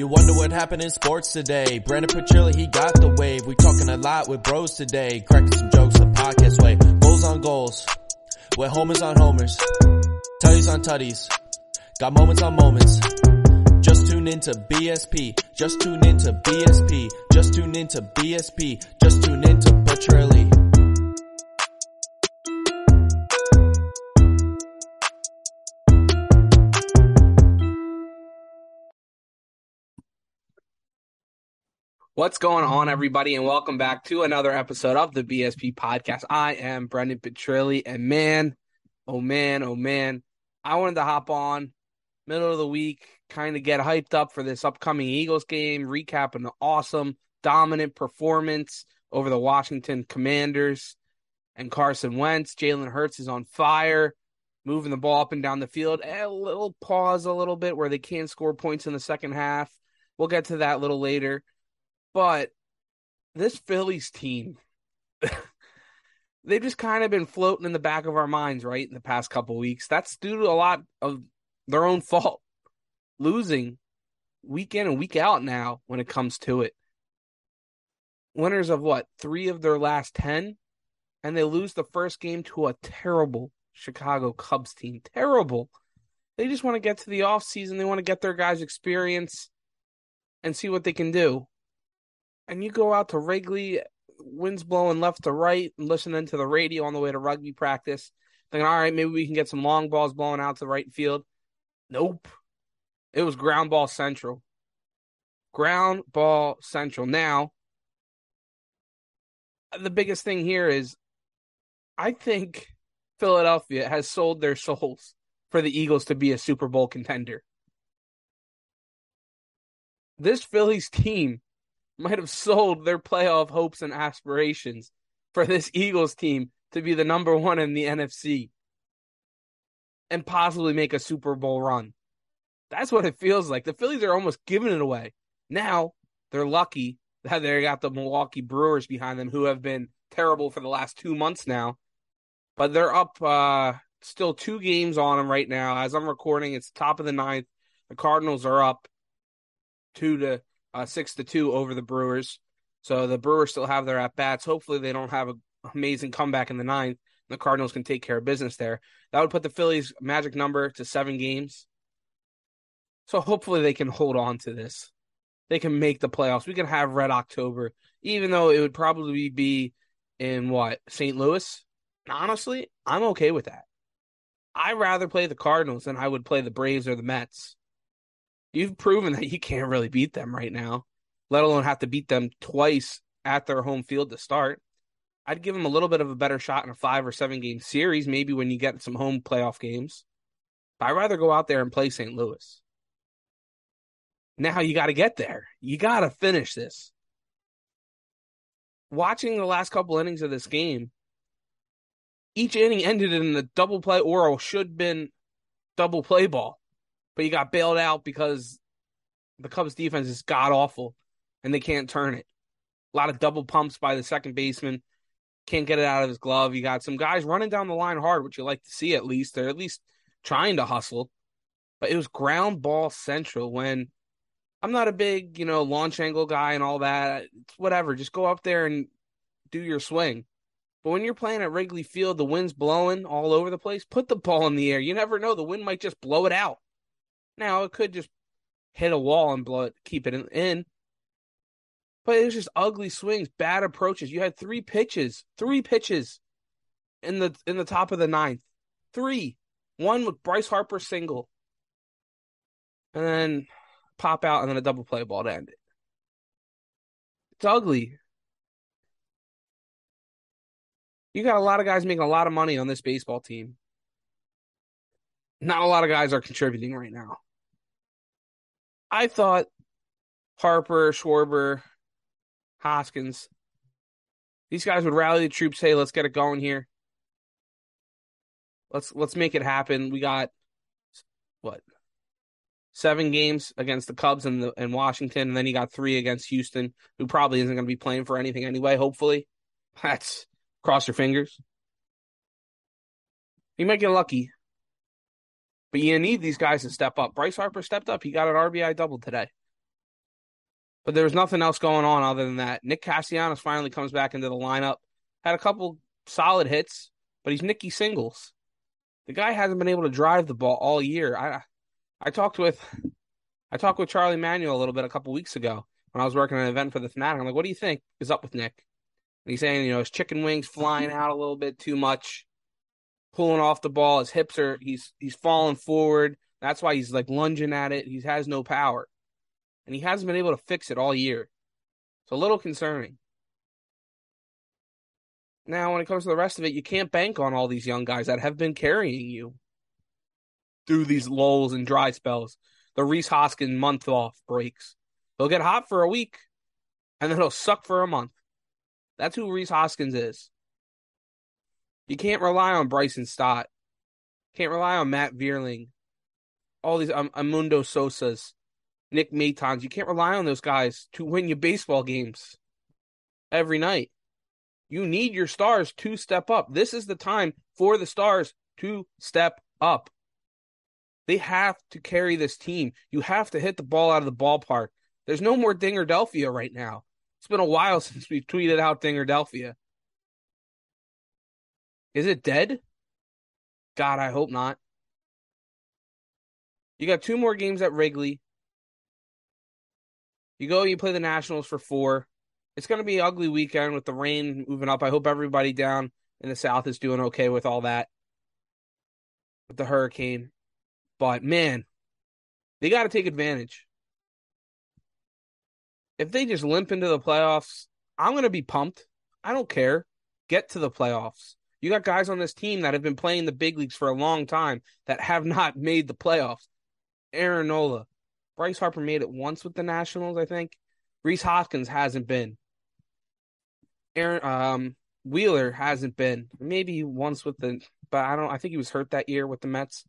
You wonder what happened in sports today. Brendan Petrilli, he got the wave. We talking a lot with bros today. Cracking some jokes the podcast way. Goals on goals. With homers on homers. Tutties on tutties. Got moments on moments. Just tune into BSP. Just tune into BSP. Just tune into BSP. Just tune into Petrilli. What's going on, everybody, and welcome back to another episode of the BSP podcast. I am Brendan Petrilli, and man, oh man, oh man, I wanted to hop on middle of the week, kind of get hyped up for this upcoming Eagles game, recap an awesome, dominant performance over the Washington Commanders and Carson Wentz. Jalen Hurts is on fire, moving the ball up and down the field. A little pause, a little bit where they can't score points in the second half. We'll get to that a little later. But this Phillies team, they've just kind of been floating in the back of our minds, right, in the past couple weeks. That's due to a lot of their own fault, losing week in and week out now when it comes to it. Winners of what? Three of their last 10? And they lose the first game to a terrible Chicago Cubs team. Terrible. They just want to get to the offseason. They want to get their guys experience and see what they can do and you go out to Wrigley, winds blowing left to right, and listening to the radio on the way to rugby practice, thinking, all right, maybe we can get some long balls blowing out to the right field. Nope. It was ground ball central. Ground ball central. Now, the biggest thing here is I think Philadelphia has sold their souls for the Eagles to be a Super Bowl contender. This Phillies team might have sold their playoff hopes and aspirations for this Eagles team to be the number one in the NFC and possibly make a Super Bowl run. That's what it feels like. The Phillies are almost giving it away. Now they're lucky that they got the Milwaukee Brewers behind them, who have been terrible for the last two months now. But they're up uh, still two games on them right now. As I'm recording, it's top of the ninth. The Cardinals are up two to uh, six to two over the Brewers. So the Brewers still have their at bats. Hopefully, they don't have an amazing comeback in the ninth. The Cardinals can take care of business there. That would put the Phillies' magic number to seven games. So hopefully, they can hold on to this. They can make the playoffs. We can have Red October, even though it would probably be in what St. Louis. Honestly, I'm okay with that. I'd rather play the Cardinals than I would play the Braves or the Mets you've proven that you can't really beat them right now, let alone have to beat them twice at their home field to start. I'd give them a little bit of a better shot in a five or seven game series, maybe when you get some home playoff games. But I'd rather go out there and play St. Louis. Now you got to get there. You got to finish this. Watching the last couple innings of this game, each inning ended in a double play or should been double play ball but he got bailed out because the Cubs defense is god awful and they can't turn it. A lot of double pumps by the second baseman. Can't get it out of his glove. You got some guys running down the line hard, which you like to see at least. They're at least trying to hustle. But it was ground ball central when I'm not a big, you know, launch angle guy and all that. It's whatever. Just go up there and do your swing. But when you're playing at Wrigley Field, the wind's blowing all over the place. Put the ball in the air. You never know. The wind might just blow it out. Now it could just hit a wall and blow it, keep it in. But it was just ugly swings, bad approaches. You had three pitches, three pitches in the in the top of the ninth. Three. One with Bryce Harper single. And then pop out and then a double play ball to end it. It's ugly. You got a lot of guys making a lot of money on this baseball team. Not a lot of guys are contributing right now. I thought Harper, Schwarber, Hoskins, these guys would rally the troops. Hey, let's get it going here. Let's let's make it happen. We got what seven games against the Cubs and the and Washington, and then you got three against Houston, who probably isn't going to be playing for anything anyway. Hopefully, that's cross your fingers. You might get lucky. But you need these guys to step up. Bryce Harper stepped up. He got an RBI double today. But there was nothing else going on other than that. Nick Castellanos finally comes back into the lineup. Had a couple solid hits, but he's Nicky Singles. The guy hasn't been able to drive the ball all year. I I talked with I talked with Charlie Manuel a little bit a couple weeks ago when I was working an event for the Fanatic. I'm like, what do you think is up with Nick? And he's saying, you know, his chicken wings flying out a little bit too much, pulling off the ball. His hips are he's he's falling forward. That's why he's like lunging at it. He has no power and he hasn't been able to fix it all year. It's a little concerning. Now, when it comes to the rest of it, you can't bank on all these young guys that have been carrying you through these lulls and dry spells. The Rhys Hoskins month off breaks. He'll get hot for a week, and then he'll suck for a month. That's who Rhys Hoskins is. You can't rely on Bryson Stott. Can't rely on Matt Vierling. All these um, Edmundo Sosas. Nick Matons. You can't rely on those guys to win you baseball games every night. You need your stars to step up. This is the time for the stars to step up. They have to carry this team. You have to hit the ball out of the ballpark. There's no more Dingerdelphia right now. It's been a while since we've tweeted out Dingerdelphia. Is it dead? God, I hope not. You got two more games at Wrigley. You go, you play the Nationals for four. It's going to be an ugly weekend with the rain moving up. I hope everybody down in the South is doing okay with all that, with the hurricane. But man, they got to take advantage. If they just limp into the playoffs, I'm going to be pumped. I don't care. Get to the playoffs. You got guys on this team that have been playing the big leagues for a long time that have not made the playoffs. Aaron Nola, Bryce Harper made it once with the Nationals, I think. Rhys Hoskins hasn't been. Aaron um, Wheeler hasn't been. Maybe once with the, but I don't. I think he was hurt that year with the Mets.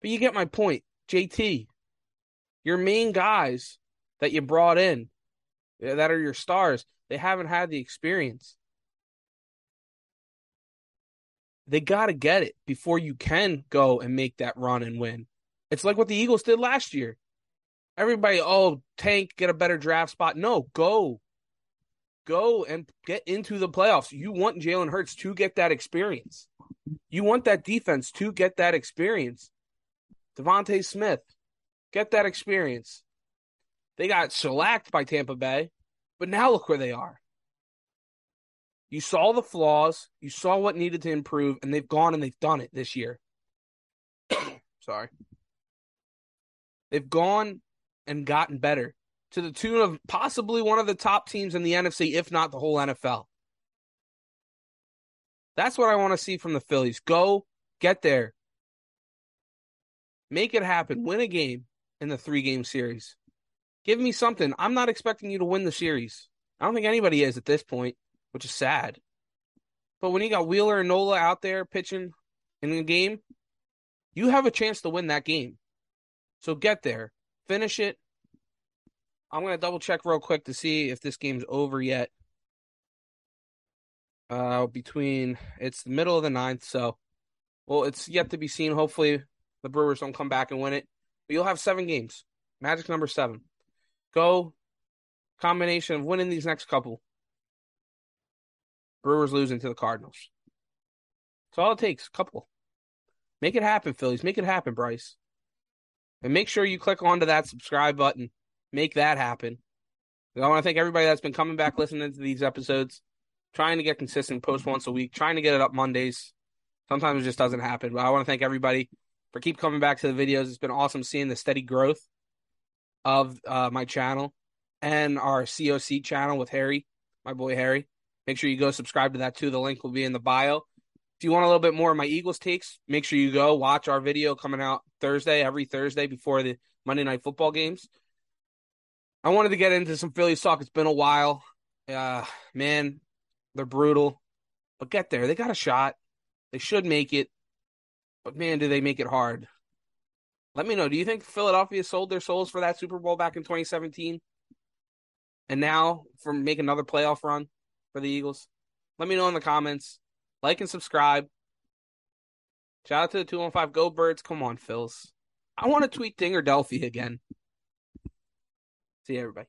But you get my point, JT. Your main guys that you brought in, that are your stars, they haven't had the experience. They got to get it before you can go and make that run and win. It's like what the Eagles did last year. Everybody, oh, tank, get a better draft spot. No, go. Go and get into the playoffs. You want Jalen Hurts to get that experience. You want that defense to get that experience. DeVonta Smith, get that experience. They got shellacked by Tampa Bay, but now look where they are. You saw the flaws, you saw what needed to improve, and they've gone and they've done it this year. Sorry. They've gone and gotten better to the tune of possibly one of the top teams in the NFC, if not the whole NFL. That's what I want to see from the Phillies. Go get there. Make it happen. Win a game in the three game series. Give me something. I'm not expecting you to win the series. I don't think anybody is at this point, which is sad. But when you got Wheeler and Nola out there pitching in the game, you have a chance to win that game. So get there finish it. I'm gonna double check real quick to see if this game's over yet. Uh, between it's the middle of the ninth, so well, it's yet to be seen. Hopefully, the Brewers don't come back and win it. But you'll have seven games. Magic number seven. Go combination of winning these next couple. Brewers losing to the Cardinals. That's all it takes. A Couple. Make it happen, Phillies. Make it happen, Bryce. And make sure you click onto that subscribe button. Make that happen. I want to thank everybody that's been coming back listening to these episodes, trying to get consistent, post once a week, trying to get it up Mondays. Sometimes it just doesn't happen. But I want to thank everybody for keep coming back to the videos. It's been awesome seeing the steady growth of uh, my channel and our COC channel with Harry, my boy Harry. Make sure you go subscribe to that too. The link will be in the bio. If you want a little bit more of my Eagles takes, make sure you go watch our video coming out Thursday, every Thursday before the Monday night football games. I wanted to get into some Phillies talk. It's been a while. Uh, man, they're brutal, but get there. They got a shot. They should make it, but man, do they make it hard. Let me know. Do you think Philadelphia sold their souls for that Super Bowl back in 2017? And now for make another playoff run for the Eagles? Let me know in the comments. Like and subscribe. Shout out to the 215 Go Birds. Come on, Phils. I want to tweet Dinger Delphi again. See everybody.